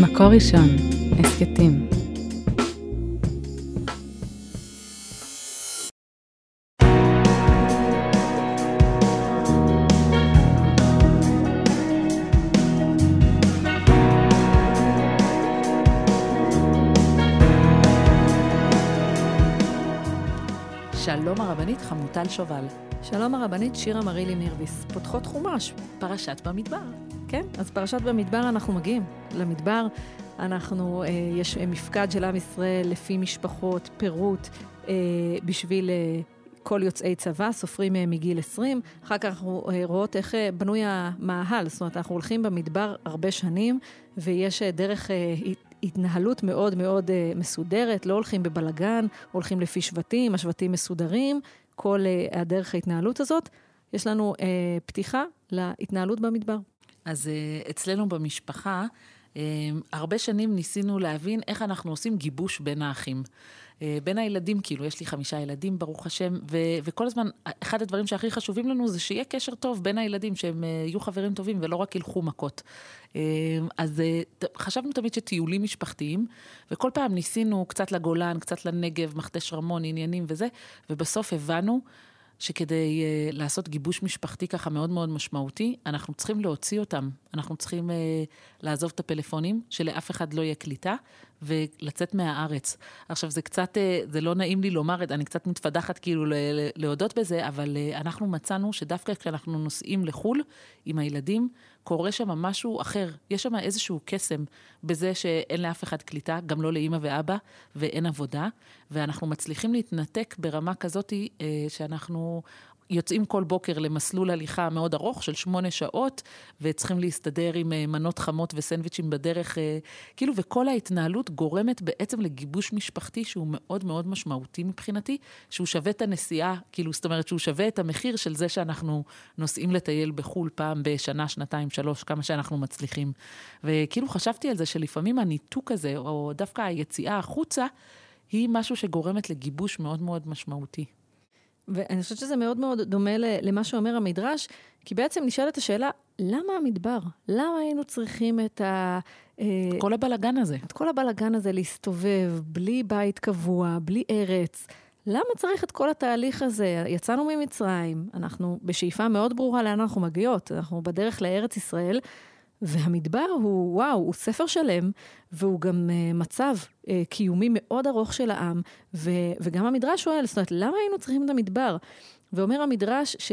מקור ראשון, הסכתים. שלום הרבנית חמוטל שובל. שלום הרבנית שירה מרילי מירביס. פותחות חומש. פרשת במדבר. כן, אז פרשת במדבר אנחנו מגיעים. למדבר אנחנו, אה, יש מפקד של עם ישראל לפי משפחות, פירוט, אה, בשביל אה, כל יוצאי צבא, סופרים אה, מגיל 20. אחר כך אנחנו אה, רואות איך אה, בנוי המאהל. זאת אומרת, אנחנו הולכים במדבר הרבה שנים, ויש אה, דרך אה, התנהלות מאוד מאוד אה, מסודרת, לא הולכים בבלגן, הולכים לפי שבטים, השבטים מסודרים, כל אה, הדרך ההתנהלות הזאת. יש לנו אה, פתיחה להתנהלות במדבר. אז אה, אצלנו במשפחה, אה, הרבה שנים ניסינו להבין איך אנחנו עושים גיבוש בין האחים. אה, בין הילדים, כאילו, יש לי חמישה ילדים, ברוך השם, ו- וכל הזמן, אחד הדברים שהכי חשובים לנו זה שיהיה קשר טוב בין הילדים, שהם יהיו חברים טובים ולא רק ילכו מכות. אז חשבנו תמיד שטיולים משפחתיים, וכל פעם ניסינו קצת לגולן, קצת לנגב, מכתש רמון, עניינים וזה, ובסוף הבנו שכדי uh, לעשות גיבוש משפחתי ככה מאוד מאוד משמעותי, אנחנו צריכים להוציא אותם. אנחנו צריכים uh, לעזוב את הפלאפונים, שלאף אחד לא יהיה קליטה, ולצאת מהארץ. עכשיו, זה קצת, uh, זה לא נעים לי לומר את זה, אני קצת מתפדחת כאילו להודות בזה, אבל uh, אנחנו מצאנו שדווקא כשאנחנו נוסעים לחו"ל עם הילדים, קורה שם משהו אחר. יש שם איזשהו קסם בזה שאין לאף אחד קליטה, גם לא לאימא ואבא, ואין עבודה, ואנחנו מצליחים להתנתק ברמה כזאת אה, שאנחנו יוצאים כל בוקר למסלול הליכה מאוד ארוך של שמונה שעות, וצריכים להסתדר עם אה, מנות חמות וסנדוויצ'ים בדרך, אה, כאילו, וכל ההתנהלות גורמת בעצם לגיבוש משפחתי שהוא מאוד מאוד משמעותי מבחינתי, שהוא שווה את הנסיעה, כאילו, זאת אומרת שהוא שווה את המחיר של זה שאנחנו נוסעים לטייל בחו"ל פעם בשנה, שנתיים, שלוש, כמה שאנחנו מצליחים. וכאילו חשבתי על זה שלפעמים הניתוק הזה, או דווקא היציאה החוצה, היא משהו שגורמת לגיבוש מאוד מאוד משמעותי. ואני חושבת שזה מאוד מאוד דומה למה שאומר המדרש, כי בעצם נשאלת השאלה, למה המדבר? למה היינו צריכים את ה... אה, כל הבלגן הזה. את כל הבלגן הזה להסתובב בלי בית קבוע, בלי ארץ? למה צריך את כל התהליך הזה? יצאנו ממצרים, אנחנו בשאיפה מאוד ברורה לאן אנחנו מגיעות, אנחנו בדרך לארץ ישראל, והמדבר הוא, וואו, הוא ספר שלם, והוא גם uh, מצב uh, קיומי מאוד ארוך של העם, ו, וגם המדרש שואל, זאת אומרת, למה היינו צריכים את המדבר? ואומר המדרש ש...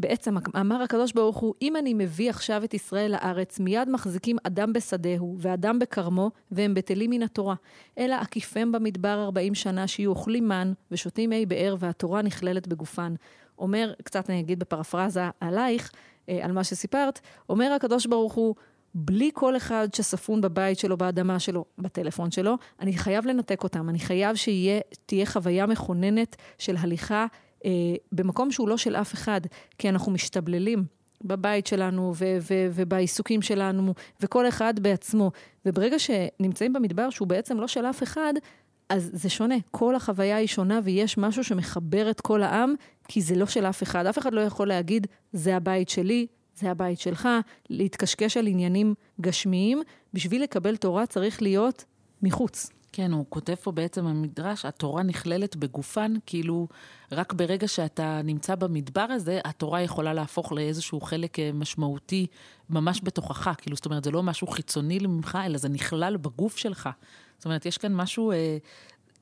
בעצם אמר הקדוש ברוך הוא, אם אני מביא עכשיו את ישראל לארץ, מיד מחזיקים אדם בשדהו ואדם בכרמו, והם בטלים מן התורה. אלא עקיפם במדבר ארבעים שנה, שיהיו אוכלים מן ושותים מי באר, והתורה נכללת בגופן. אומר, קצת אני אגיד בפרפרזה עלייך, אה, על מה שסיפרת, אומר הקדוש ברוך הוא, בלי כל אחד שספון בבית שלו, באדמה שלו, בטלפון שלו, אני חייב לנתק אותם. אני חייב שתהיה חוויה מכוננת של הליכה אה, במקום שהוא לא של אף אחד, כי אנחנו משתבללים בבית שלנו ו- ו- ובעיסוקים שלנו, וכל אחד בעצמו. וברגע שנמצאים במדבר שהוא בעצם לא של אף אחד, אז זה שונה. כל החוויה היא שונה, ויש משהו שמחבר את כל העם, כי זה לא של אף אחד. אף אחד לא יכול להגיד, זה הבית שלי, זה הבית שלך, להתקשקש על עניינים גשמיים. בשביל לקבל תורה צריך להיות מחוץ. כן, הוא כותב פה בעצם במדרש, התורה נכללת בגופן, כאילו רק ברגע שאתה נמצא במדבר הזה, התורה יכולה להפוך לאיזשהו חלק אה, משמעותי ממש בתוכך. כאילו, זאת אומרת, זה לא משהו חיצוני ממך, אלא זה נכלל בגוף שלך. זאת אומרת, יש כאן משהו, אה,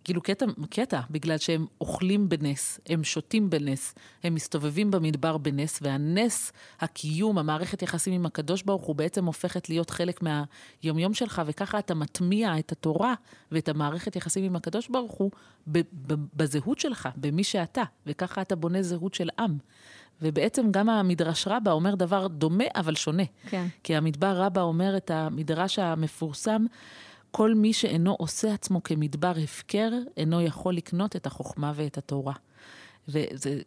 כאילו קטע, קטע, בגלל שהם אוכלים בנס, הם שותים בנס, הם מסתובבים במדבר בנס, והנס, הקיום, המערכת יחסים עם הקדוש ברוך הוא בעצם הופכת להיות חלק מהיומיום שלך, וככה אתה מטמיע את התורה ואת המערכת יחסים עם הקדוש ברוך הוא ב- ב- בזהות שלך, במי שאתה, וככה אתה בונה זהות של עם. ובעצם גם המדרש רבה אומר דבר דומה אבל שונה. כן. כי המדבר רבה אומר את המדרש המפורסם, כל מי שאינו עושה עצמו כמדבר הפקר, אינו יכול לקנות את החוכמה ואת התורה. וזה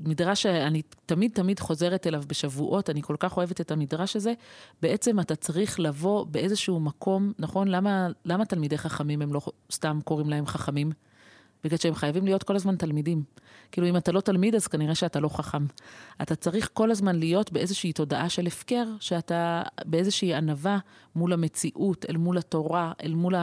מדרש שאני תמיד תמיד חוזרת אליו בשבועות, אני כל כך אוהבת את המדרש הזה. בעצם אתה צריך לבוא באיזשהו מקום, נכון? למה, למה תלמידי חכמים הם לא סתם קוראים להם חכמים? בגלל שהם חייבים להיות כל הזמן תלמידים. כאילו, אם אתה לא תלמיד, אז כנראה שאתה לא חכם. אתה צריך כל הזמן להיות באיזושהי תודעה של הפקר, שאתה באיזושהי ענווה מול המציאות, אל מול התורה, אל מול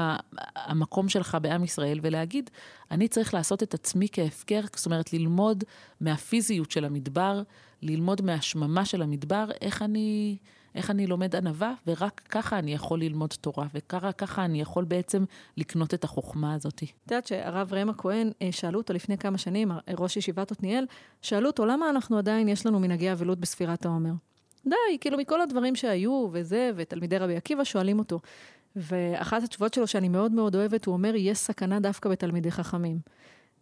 המקום שלך בעם ישראל, ולהגיד, אני צריך לעשות את עצמי כהפקר, זאת אומרת, ללמוד מהפיזיות של המדבר, ללמוד מהשממה של המדבר, איך אני... איך אני לומד ענווה, ורק ככה אני יכול ללמוד תורה, וככה אני יכול בעצם לקנות את החוכמה הזאת. את יודעת שהרב ראם הכהן, אה, שאלו אותו לפני כמה שנים, ראש ישיבת עתניאל, שאלו אותו, למה אנחנו עדיין, יש לנו מנהגי אבלות בספירת העומר? די, כאילו מכל הדברים שהיו וזה, ותלמידי רבי עקיבא שואלים אותו. ואחת התשובות שלו שאני מאוד מאוד אוהבת, הוא אומר, יש סכנה דווקא בתלמידי חכמים.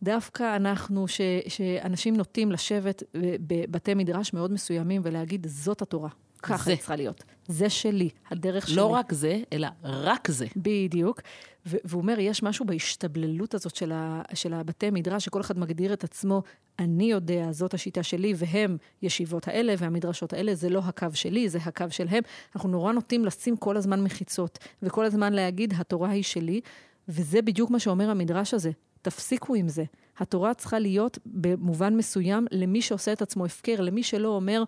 דווקא אנחנו, ש, שאנשים נוטים לשבת בבתי מדרש מאוד מסוימים ולהגיד, זאת התורה. ככה היא צריכה להיות. זה שלי, הדרך לא שלי. לא רק זה, אלא רק זה. בדיוק. והוא אומר, יש משהו בהשתבללות הזאת של, ה- של הבתי מדרש, שכל אחד מגדיר את עצמו, אני יודע, זאת השיטה שלי, והם ישיבות האלה והמדרשות האלה, זה לא הקו שלי, זה הקו שלהם. אנחנו נורא נוטים לשים כל הזמן מחיצות, וכל הזמן להגיד, התורה היא שלי, וזה בדיוק מה שאומר המדרש הזה. תפסיקו עם זה. התורה צריכה להיות במובן מסוים למי שעושה את עצמו הפקר, למי שלא אומר,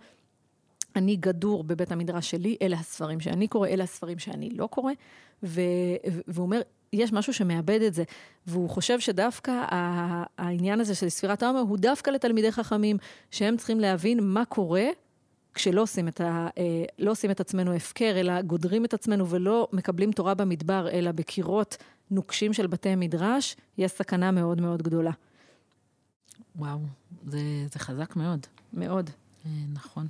אני גדור בבית המדרש שלי, אלה הספרים שאני קורא, אלה הספרים שאני לא קורא, ו- והוא אומר, יש משהו שמאבד את זה, והוא חושב שדווקא העניין הזה של ספירת העומר הוא דווקא לתלמידי חכמים, שהם צריכים להבין מה קורה כשלא עושים את, ה, אה, לא עושים את עצמנו הפקר, אלא גודרים את עצמנו ולא מקבלים תורה במדבר, אלא בקירות נוקשים של בתי מדרש, יש סכנה מאוד מאוד גדולה. וואו, זה, זה חזק מאוד. מאוד. אה, נכון.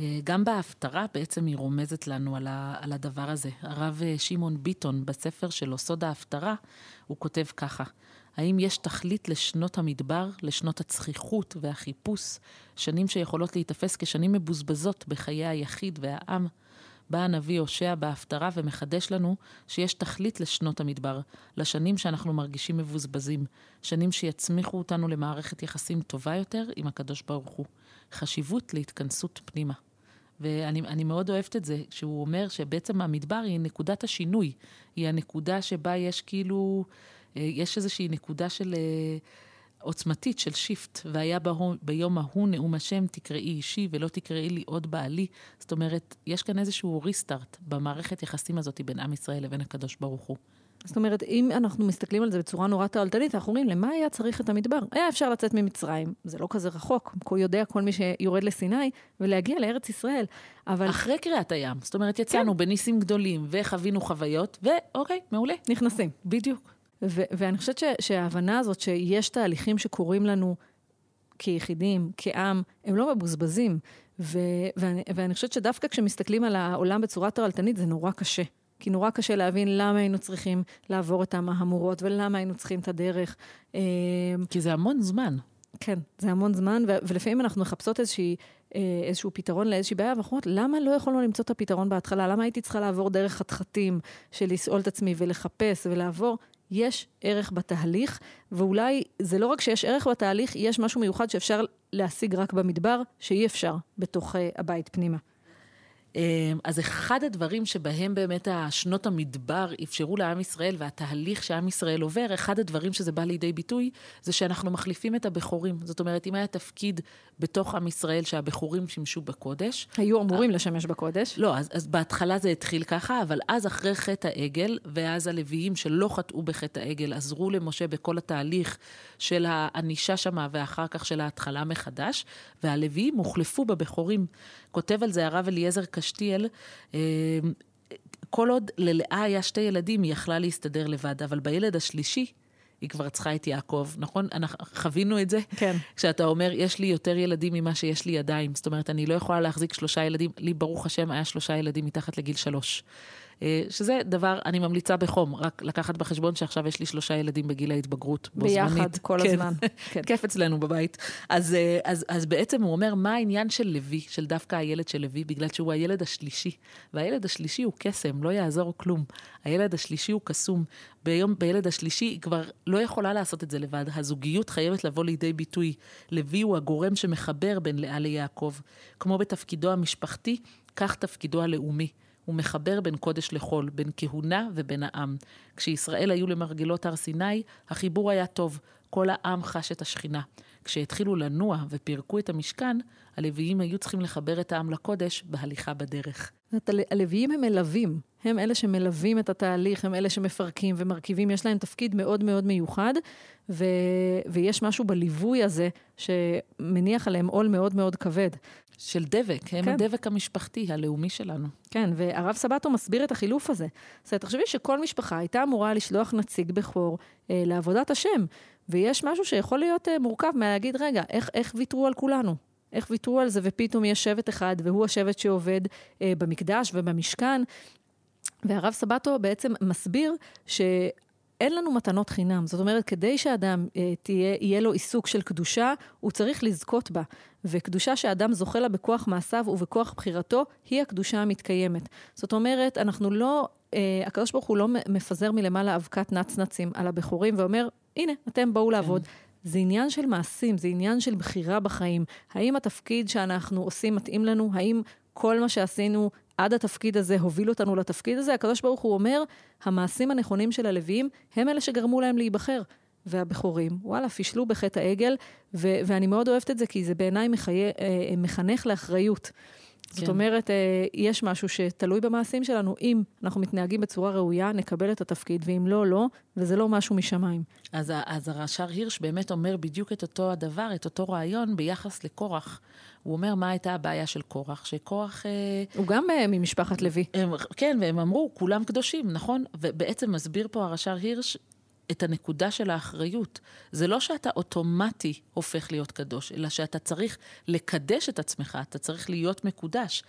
אה, גם בהפטרה בעצם היא רומזת לנו על, ה, על הדבר הזה. הרב אה, שמעון ביטון, בספר שלו, סוד ההפטרה, הוא כותב ככה: האם יש תכלית לשנות המדבר, לשנות הצחיחות והחיפוש, שנים שיכולות להיתפס כשנים מבוזבזות בחיי היחיד והעם? בא הנביא הושע בהפטרה ומחדש לנו שיש תכלית לשנות המדבר, לשנים שאנחנו מרגישים מבוזבזים, שנים שיצמיחו אותנו למערכת יחסים טובה יותר עם הקדוש ברוך הוא. חשיבות להתכנסות פנימה. ואני מאוד אוהבת את זה, שהוא אומר שבעצם המדבר היא נקודת השינוי, היא הנקודה שבה יש כאילו, אה, יש איזושהי נקודה של אה, עוצמתית, של שיפט, והיה בה, ביום ההוא נאום השם תקראי אישי ולא תקראי לי עוד בעלי. זאת אומרת, יש כאן איזשהו ריסטארט במערכת יחסים הזאת בין עם ישראל לבין הקדוש ברוך הוא. זאת אומרת, אם אנחנו מסתכלים על זה בצורה נורא תועלתנית, אנחנו אומרים, למה היה צריך את המדבר? היה אפשר לצאת ממצרים, זה לא כזה רחוק, הוא יודע כל מי שיורד לסיני, ולהגיע לארץ ישראל. אבל... אחרי קריאת הים, זאת אומרת, יצאנו כן. בניסים גדולים, וחווינו חוויות, ואוקיי, מעולה. נכנסים. בדיוק. ו- ואני חושבת ש- שההבנה הזאת שיש תהליכים שקורים לנו כיחידים, כעם, הם לא מבוזבזים. ו- ואני, ואני חושבת שדווקא כשמסתכלים על העולם בצורה תועלתנית, זה נורא קשה. כי נורא קשה להבין למה היינו צריכים לעבור את המהמורות ולמה היינו צריכים את הדרך. אמ, כי זה המון זמן. כן, זה המון זמן, ו- ולפעמים אנחנו מחפשות איזושהי, אה, איזשהו פתרון לאיזושהי בעיה, ואנחנו אומרות, למה לא יכולנו למצוא את הפתרון בהתחלה? למה הייתי צריכה לעבור דרך חתחתים של לסעול את עצמי ולחפש ולעבור? יש ערך בתהליך, ואולי זה לא רק שיש ערך בתהליך, יש משהו מיוחד שאפשר להשיג רק במדבר, שאי אפשר בתוך אה, הבית פנימה. אמ, אז אחד הדברים שבהם באמת השנות המדבר אפשרו לעם ישראל והתהליך שעם ישראל עובר, אחד הדברים שזה בא לידי ביטוי, זה שאנחנו מחליפים את הבכורים. זאת אומרת, אם היה תפקיד בתוך עם ישראל שהבכורים שימשו בקודש... היו אמורים לשמש בקודש. לא, אז, אז בהתחלה זה התחיל ככה, אבל אז אחרי חטא העגל, ואז הלוויים שלא חטאו בחטא העגל, עזרו למשה בכל התהליך של הענישה שמה, ואחר כך של ההתחלה מחדש, והלוויים הוחלפו בבכורים. כותב על זה הרב אליעזר קשתיאל, אה, כל עוד ללאה היה שתי ילדים, היא יכלה להסתדר לבד, אבל בילד השלישי, היא כבר צריכה את יעקב, נכון? אנחנו חווינו את זה? כן. כשאתה אומר, יש לי יותר ילדים ממה שיש לי ידיים. זאת אומרת, אני לא יכולה להחזיק שלושה ילדים, לי ברוך השם היה שלושה ילדים מתחת לגיל שלוש. אה, שזה דבר, אני ממליצה בחום, רק לקחת בחשבון שעכשיו יש לי שלושה ילדים בגיל ההתבגרות. ביחד, זמנית. כל כן. הזמן. כן. כיף אצלנו בבית. אז, אה, אז, אז בעצם הוא אומר, מה העניין של לוי, של דווקא הילד של לוי, בגלל שהוא הילד השלישי. והילד השלישי הוא קסם, לא יעזור כלום. הילד השלישי הוא קסום. ביום, בילד השלישי היא כבר לא יכולה לעשות את זה לבד. הזוגיות חייבת לבוא לידי ביטוי. לוי הוא הגורם שמחבר בין לאה ליעקב. כמו בתפקידו המשפחתי, כך תפקידו הלאומי. הוא מחבר בין קודש לחול, בין כהונה ובין העם. כשישראל היו למרגלות הר סיני, החיבור היה טוב. כל העם חש את השכינה. כשהתחילו לנוע ופירקו את המשכן, הלוויים היו צריכים לחבר את העם לקודש בהליכה בדרך. זאת אומרת, הלוויים הם מלווים, הם אלה שמלווים את התהליך, הם אלה שמפרקים ומרכיבים, יש להם תפקיד מאוד מאוד מיוחד, ו... ויש משהו בליווי הזה שמניח עליהם עול מאוד מאוד כבד. של דבק, הם כן. הדבק המשפחתי, הלאומי שלנו. כן, והרב סבתו מסביר את החילוף הזה. זאת אומרת, תחשבי שכל משפחה הייתה אמורה לשלוח נציג בכור אה, לעבודת השם, ויש משהו שיכול להיות אה, מורכב מהלהגיד, רגע, איך, איך ויתרו על כולנו? איך ויתרו על זה ופתאום יש שבט אחד, והוא השבט שעובד אה, במקדש ובמשכן. והרב סבתו בעצם מסביר שאין לנו מתנות חינם. זאת אומרת, כדי שאדם אה, תהיה, יהיה לו עיסוק של קדושה, הוא צריך לזכות בה. וקדושה שאדם זוכה לה בכוח מעשיו ובכוח בחירתו, היא הקדושה המתקיימת. זאת אומרת, אנחנו לא, אה, הקדוש ברוך הוא לא מפזר מלמעלה אבקת נצנצים על הבכורים ואומר, הנה, אתם בואו לעבוד. זה עניין של מעשים, זה עניין של בחירה בחיים. האם התפקיד שאנחנו עושים מתאים לנו? האם כל מה שעשינו עד התפקיד הזה הוביל אותנו לתפקיד הזה? הקדוש ברוך הוא אומר, המעשים הנכונים של הלוויים הם אלה שגרמו להם להיבחר. והבכורים, וואלה, פישלו בחטא העגל, ו- ואני מאוד אוהבת את זה, כי זה בעיניי. אה, מחנך לאחריות. זאת כן. אומרת, אה, יש משהו שתלוי במעשים שלנו. אם אנחנו מתנהגים בצורה ראויה, נקבל את התפקיד, ואם לא, לא, וזה לא משהו משמיים. אז, אז הרש"ר הירש באמת אומר בדיוק את אותו הדבר, את אותו רעיון ביחס לקורח. הוא אומר מה הייתה הבעיה של קורח, שקורח... אה, הוא גם אה, ממשפחת לוי. הם, כן, והם אמרו, כולם קדושים, נכון? ובעצם מסביר פה הרש"ר הירש את הנקודה של האחריות. זה לא שאתה אוטומטי הופך להיות קדוש, אלא שאתה צריך לקדש את עצמך, אתה צריך להיות מקודש.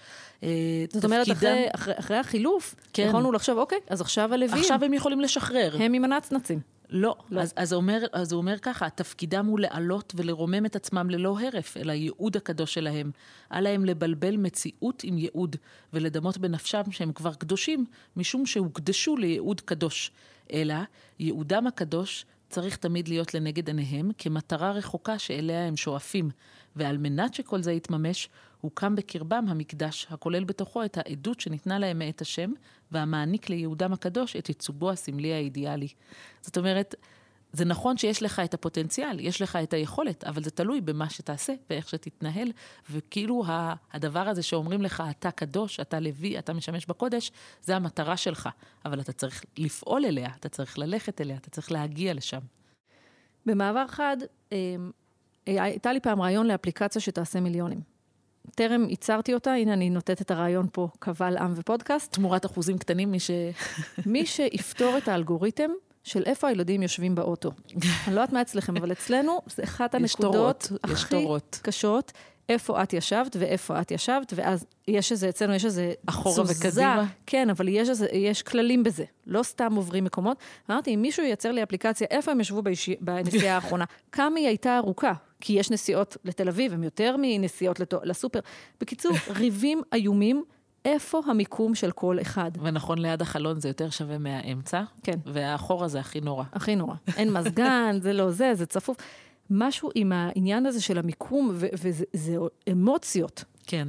אה, זאת אומרת, תפקידם- אחרי, אחרי, אחרי החילוף, כן. יכולנו לחשוב, אוקיי, אז עכשיו הלווים, עכשיו הם יכולים לשחרר. הם עם הנצנצים. לא. לא. אז, אז, אומר, אז הוא אומר ככה, תפקידם הוא לעלות ולרומם את עצמם ללא הרף, אל הייעוד הקדוש שלהם. אל להם לבלבל מציאות עם ייעוד, ולדמות בנפשם שהם כבר קדושים, משום שהוקדשו לייעוד קדוש. אלא, ייעודם הקדוש צריך תמיד להיות לנגד עיניהם כמטרה רחוקה שאליה הם שואפים. ועל מנת שכל זה יתממש, הוקם בקרבם המקדש, הכולל בתוכו את העדות שניתנה להם מאת השם, והמעניק ליהודם הקדוש את ייצוגו הסמלי האידיאלי. זאת אומרת, זה נכון שיש לך את הפוטנציאל, יש לך את היכולת, אבל זה תלוי במה שתעשה ואיך שתתנהל. וכאילו הדבר הזה שאומרים לך, אתה קדוש, אתה לוי, אתה משמש בקודש, זה המטרה שלך. אבל אתה צריך לפעול אליה, אתה צריך ללכת אליה, אתה צריך להגיע לשם. במעבר חד, אה, הייתה לי פעם רעיון לאפליקציה שתעשה מיליונים. טרם ייצרתי אותה, הנה אני נותנת את הרעיון פה, קבל עם ופודקאסט. תמורת אחוזים קטנים, מי ש... מי שיפתור את האלגוריתם של איפה הילדים יושבים באוטו. אני לא יודעת מה אצלכם, אבל אצלנו זה אחת הנקודות הכי תורות. קשות. איפה את ישבת ואיפה את ישבת, ואז יש איזה, אצלנו יש איזה אחורה תזוזה. וקדימה. כן, אבל יש, איזה, יש כללים בזה, לא סתם עוברים מקומות. אמרתי, אם מישהו ייצר לי אפליקציה, איפה הם ישבו ביש... בנסיעה האחרונה? כמה היא הייתה ארוכה? כי יש נסיעות לתל אביב, הם יותר מנסיעות לת... לסופר. בקיצור, ריבים איומים, איפה המיקום של כל אחד? ונכון, ליד החלון זה יותר שווה מהאמצע, כן. והאחורה זה הכי נורא. הכי נורא. אין מזגן, זה לא זה, זה צפוף. משהו עם העניין הזה של המיקום, וזה זה אמוציות. כן.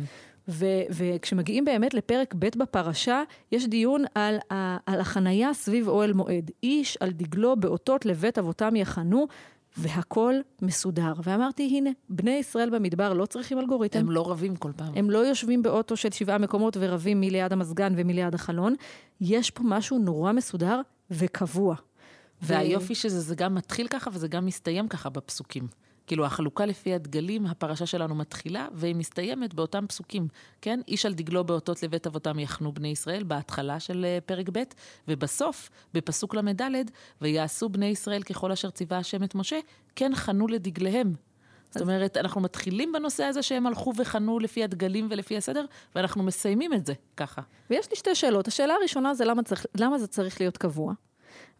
ו- וכשמגיעים באמת לפרק ב' בפרשה, יש דיון על, ה- על החנייה סביב אוהל מועד. איש על דגלו באותות לבית אבותם יחנו, והכל מסודר. ואמרתי, הנה, בני ישראל במדבר לא צריכים אלגוריתם. הם לא רבים כל פעם. הם לא יושבים באוטו של שבעה מקומות ורבים מי ליד המזגן ומי ליד החלון. יש פה משהו נורא מסודר וקבוע. והיופי שזה זה גם מתחיל ככה וזה גם מסתיים ככה בפסוקים. כאילו, החלוקה לפי הדגלים, הפרשה שלנו מתחילה, והיא מסתיימת באותם פסוקים. כן? איש על דגלו באותות לבית אבותם יחנו בני ישראל, בהתחלה של אה, פרק ב', ובסוף, בפסוק ל"ד, ויעשו בני ישראל ככל אשר ציווה השם את משה, כן חנו לדגליהם. זאת אומרת, אנחנו מתחילים בנושא הזה שהם הלכו וחנו לפי הדגלים ולפי הסדר, ואנחנו מסיימים את זה ככה. ויש לי שתי שאלות. השאלה הראשונה זה למה, צריך, למה זה צריך להיות קבוע?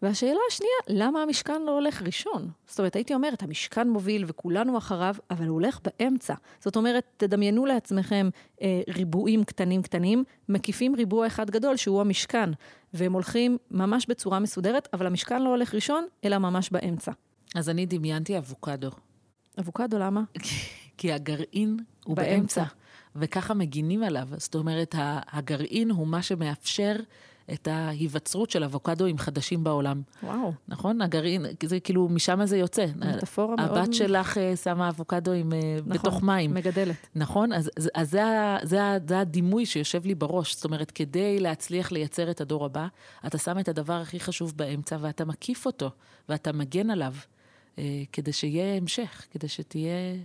והשאלה השנייה, למה המשכן לא הולך ראשון? זאת אומרת, הייתי אומרת, המשכן מוביל וכולנו אחריו, אבל הוא הולך באמצע. זאת אומרת, תדמיינו לעצמכם אה, ריבועים קטנים קטנים, מקיפים ריבוע אחד גדול שהוא המשכן, והם הולכים ממש בצורה מסודרת, אבל המשכן לא הולך ראשון, אלא ממש באמצע. אז אני דמיינתי אבוקדו. אבוקדו, למה? כי הגרעין הוא באמצע. באמצע, וככה מגינים עליו. זאת אומרת, הגרעין הוא מה שמאפשר את ההיווצרות של אבוקדואים חדשים בעולם. וואו. נכון? הגרעין, זה כאילו, משם זה יוצא. מטאפורה מאוד... הבת שלך אה, שמה אבוקדואים אה, נכון, בתוך מים. מגדלת. נכון? אז, אז, זה, זה, זה הדימוי שיושב לי בראש. זאת אומרת, כדי להצליח לייצר את הדור הבא, אתה שם את הדבר הכי חשוב באמצע ואתה מקיף אותו, ואתה מגן עליו, אה, כדי שיהיה המשך, כדי שתהיה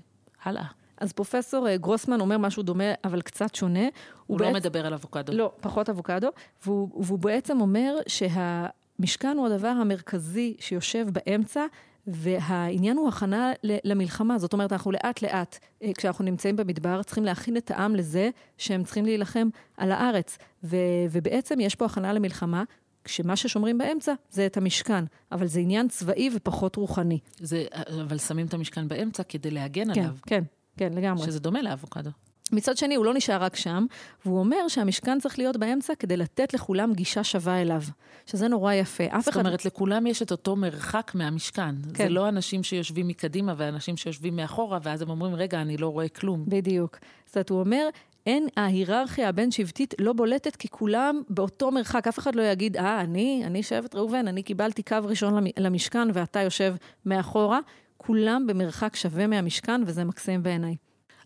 הלאה. אז פרופסור אה, גרוסמן אומר משהו דומה, אבל קצת שונה. הוא לא מדבר על אבוקדו. לא, פחות אבוקדו, והוא, והוא בעצם אומר שהמשכן הוא הדבר המרכזי שיושב באמצע, והעניין הוא הכנה למלחמה. זאת אומרת, אנחנו לאט-לאט, אה, כשאנחנו נמצאים במדבר, צריכים להכין את העם לזה שהם צריכים להילחם על הארץ. ו, ובעצם יש פה הכנה למלחמה. כשמה ששומרים באמצע זה את המשכן, אבל זה עניין צבאי ופחות רוחני. זה, אבל שמים את המשכן באמצע כדי להגן כן, עליו, כן, כן, לגמרי. שזה דומה לאבוקדו. מצד שני, הוא לא נשאר רק שם, והוא אומר שהמשכן צריך להיות באמצע כדי לתת לכולם גישה שווה אליו, שזה נורא יפה. אף זאת אחד... אומרת, לכולם יש את אותו מרחק מהמשכן. כן. זה לא אנשים שיושבים מקדימה ואנשים שיושבים מאחורה, ואז הם אומרים, רגע, אני לא רואה כלום. בדיוק. זאת אומרת, הוא אומר, אין, ההיררכיה הבין-שבטית לא בולטת כי כולם באותו מרחק. אף אחד לא יגיד, אה, אני, אני שבט ראובן, אני קיבלתי קו ראשון למ- למשכן ואתה יושב מאחורה. כולם במרחק שווה מהמשכן, וזה מקסים בעיניי.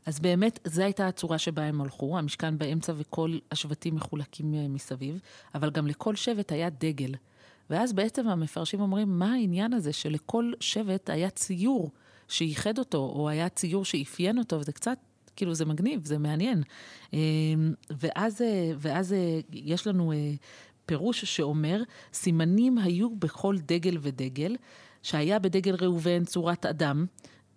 אז באמת, זו הייתה הצורה שבה הם הלכו, המשכן באמצע וכל השבטים מחולקים אה, מסביב, אבל גם לכל שבט היה דגל. ואז בעצם המפרשים אומרים, מה העניין הזה שלכל שבט היה ציור שייחד אותו, או היה ציור שאפיין אותו, וזה קצת, כאילו, זה מגניב, זה מעניין. אה, ואז, אה, ואז אה, יש לנו פירוש שאומר, סימנים היו בכל דגל ודגל, שהיה בדגל ראובן צורת אדם,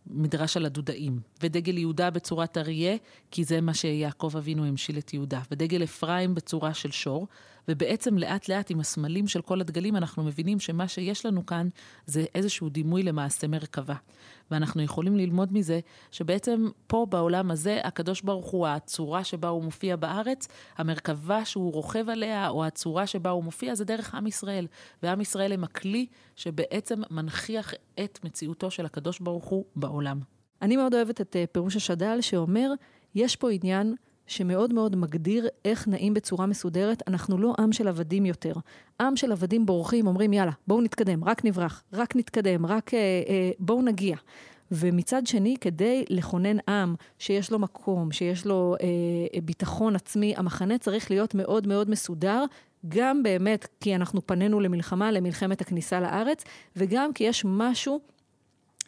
מדרש על הדודאים, ודגל יהודה בצורת אריה, כי זה מה שיעקב אבינו המשיל את יהודה, ודגל אפרים בצורה של שור, ובעצם לאט לאט עם הסמלים של כל הדגלים אנחנו מבינים שמה שיש לנו כאן זה איזשהו דימוי למעשה מרכבה. ואנחנו יכולים ללמוד מזה שבעצם פה בעולם הזה הקדוש ברוך הוא, הצורה שבה הוא מופיע בארץ, המרכבה שהוא רוכב עליה, או הצורה שבה הוא מופיע, זה דרך עם ישראל. ועם ישראל הם הכלי שבעצם מנכיח את מציאותו של הקדוש ברוך הוא בעולם. אני מאוד אוהבת את אה, פירוש השד"ל, שאומר, יש פה עניין שמאוד מאוד מגדיר איך נעים בצורה מסודרת. אנחנו לא עם של עבדים יותר. עם של עבדים בורחים, אומרים, יאללה, בואו נתקדם, רק נברח, רק נתקדם, רק אה, אה, בואו נגיע. ומצד שני, כדי לכונן עם שיש לו מקום, שיש לו אה, ביטחון עצמי, המחנה צריך להיות מאוד מאוד מסודר, גם באמת כי אנחנו פנינו למלחמה, למלחמת הכניסה לארץ, וגם כי יש משהו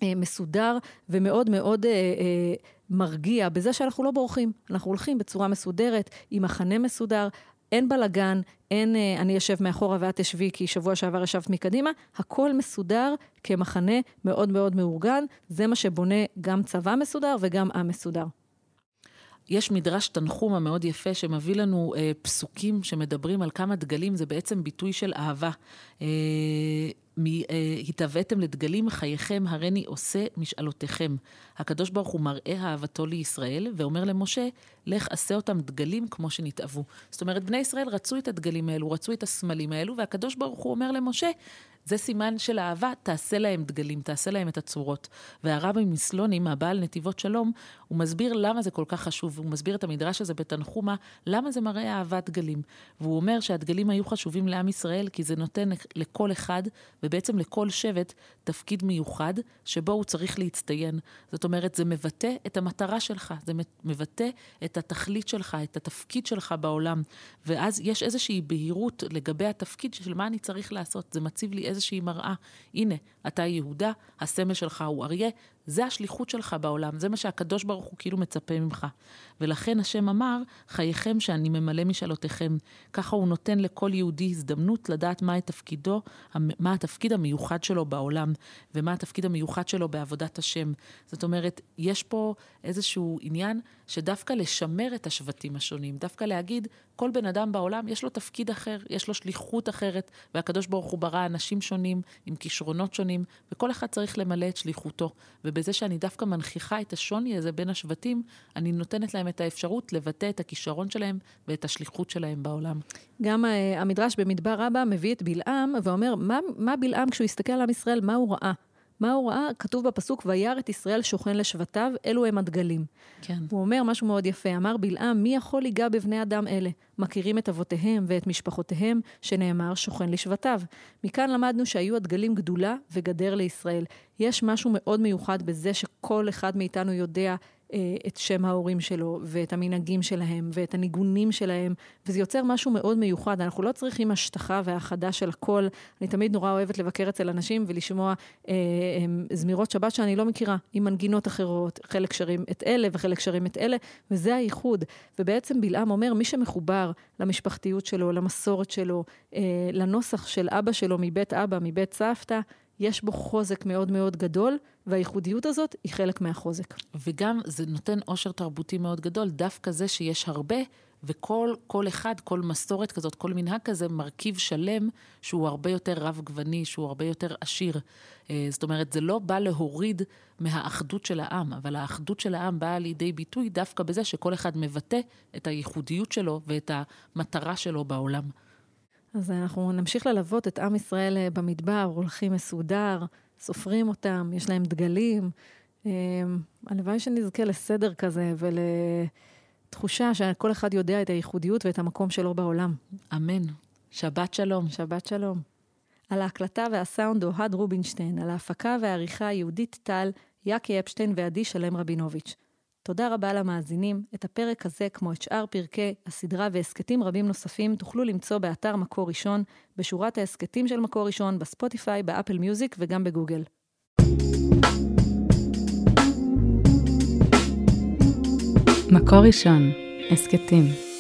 אה, מסודר ומאוד מאוד אה, אה, מרגיע בזה שאנחנו לא בורחים. אנחנו הולכים בצורה מסודרת, עם מחנה מסודר, אין בלגן, אין אה, אני אשב מאחורה ואת תשבי כי שבוע שעבר ישבת מקדימה, הכל מסודר כמחנה מאוד מאוד מאורגן. זה מה שבונה גם צבא מסודר וגם עם מסודר. יש מדרש תנחומה מאוד יפה שמביא לנו אה, פסוקים שמדברים על כמה דגלים, זה בעצם ביטוי של אהבה. אה, התהוויתם לדגלים, חייכם הריני עושה משאלותיכם. הקדוש ברוך הוא מראה אהבתו לישראל, ואומר למשה, לך עשה אותם דגלים כמו שנתאוו. זאת אומרת, בני ישראל רצו את הדגלים האלו, רצו את הסמלים האלו, והקדוש ברוך הוא אומר למשה, זה סימן של אהבה, תעשה להם דגלים, תעשה להם את הצורות. והרבי מסלונים, הבעל נתיבות שלום, הוא מסביר למה זה כל כך חשוב, הוא מסביר את המדרש הזה בתנחומה, למה זה מראה אהבת דגלים. והוא אומר שהדגלים היו חשובים לעם ישראל, כי זה נותן לכל אחד, ובעצם לכל שבט, תפקיד מיוחד, שבו הוא צריך להצטיין. זאת אומרת, זה מבטא את המטרה שלך, זה מבטא את התכלית שלך, את התפקיד שלך בעולם. ואז יש איזושהי בהירות לגבי התפקיד של מה אני צריך לעשות. זה מציב לי איזושהי מראה. הנה, אתה יהודה, הסמל שלך הוא אריה, זה השליחות שלך בעולם, זה מה שהקדוש ברוך הוא כאילו מצפה ממך. ולכן השם אמר, חייכם שאני ממלא משאלותיכם. ככה הוא נותן לכל יהודי הזדמנות לדעת מה תפקידו, מה התפקיד המיוחד שלו בעולם, ומה התפקיד המיוחד שלו בעבודת השם. זאת אומרת, יש פה איזשהו עניין שדווקא לשמר את השבטים השונים, דווקא להגיד, כל בן אדם בעולם יש לו תפקיד אחר, יש לו שליחות אחרת, והקדוש ברוך הוא ברא אנשים שונים, עם כישרונות שונים, וכל אחד צריך למלא את שליחותו. ובזה שאני דווקא מנכיחה את השוני הזה בין השבטים, אני נותנת להם את האפשרות לבטא את הכישרון שלהם ואת השליחות שלהם בעולם. גם uh, המדרש במדבר רבה מביא את בלעם ואומר, מה, מה בלעם כשהוא הסתכל על עם ישראל, מה הוא ראה? מה הוא ראה? כתוב בפסוק, וירא את ישראל שוכן לשבטיו, אלו הם הדגלים. כן. הוא אומר משהו מאוד יפה, אמר בלעם, מי יכול ליגע בבני אדם אלה? מכירים את אבותיהם ואת משפחותיהם, שנאמר שוכן לשבטיו. מכאן למדנו שהיו הדגלים גדולה וגדר לישראל. יש משהו מאוד מיוחד בזה שכל אחד מאיתנו יודע את שם ההורים שלו, ואת המנהגים שלהם, ואת הניגונים שלהם, וזה יוצר משהו מאוד מיוחד. אנחנו לא צריכים השטחה והאחדה של הכל. אני תמיד נורא אוהבת לבקר אצל אנשים ולשמוע אה, אה, זמירות שבת שאני לא מכירה, עם מנגינות אחרות, חלק שרים את אלה וחלק שרים את אלה, וזה הייחוד. ובעצם בלעם אומר, מי שמחובר למשפחתיות שלו, למסורת שלו, אה, לנוסח של אבא שלו מבית אבא, מבית סבתא, יש בו חוזק מאוד מאוד גדול, והייחודיות הזאת היא חלק מהחוזק. וגם זה נותן עושר תרבותי מאוד גדול, דווקא זה שיש הרבה, וכל כל אחד, כל מסורת כזאת, כל מנהג כזה, מרכיב שלם שהוא הרבה יותר רב-גווני, שהוא הרבה יותר עשיר. אה, זאת אומרת, זה לא בא להוריד מהאחדות של העם, אבל האחדות של העם באה לידי ביטוי דווקא בזה שכל אחד מבטא את הייחודיות שלו ואת המטרה שלו בעולם. אז אנחנו נמשיך ללוות את עם ישראל אה, במדבר, הולכים מסודר, סופרים אותם, יש להם דגלים. אה, הלוואי שנזכה לסדר כזה ולתחושה שכל אחד יודע את הייחודיות ואת המקום שלו בעולם. אמן. שבת שלום. שבת שלום. על ההקלטה והסאונד אוהד רובינשטיין, על ההפקה והעריכה יהודית טל, יאקי אפשטיין ועדי שלם רבינוביץ'. תודה רבה למאזינים. את הפרק הזה, כמו את שאר פרקי הסדרה והסכתים רבים נוספים, תוכלו למצוא באתר מקור ראשון, בשורת ההסכתים של מקור ראשון, בספוטיפיי, באפל מיוזיק וגם בגוגל. מקור ראשון, הסכתים.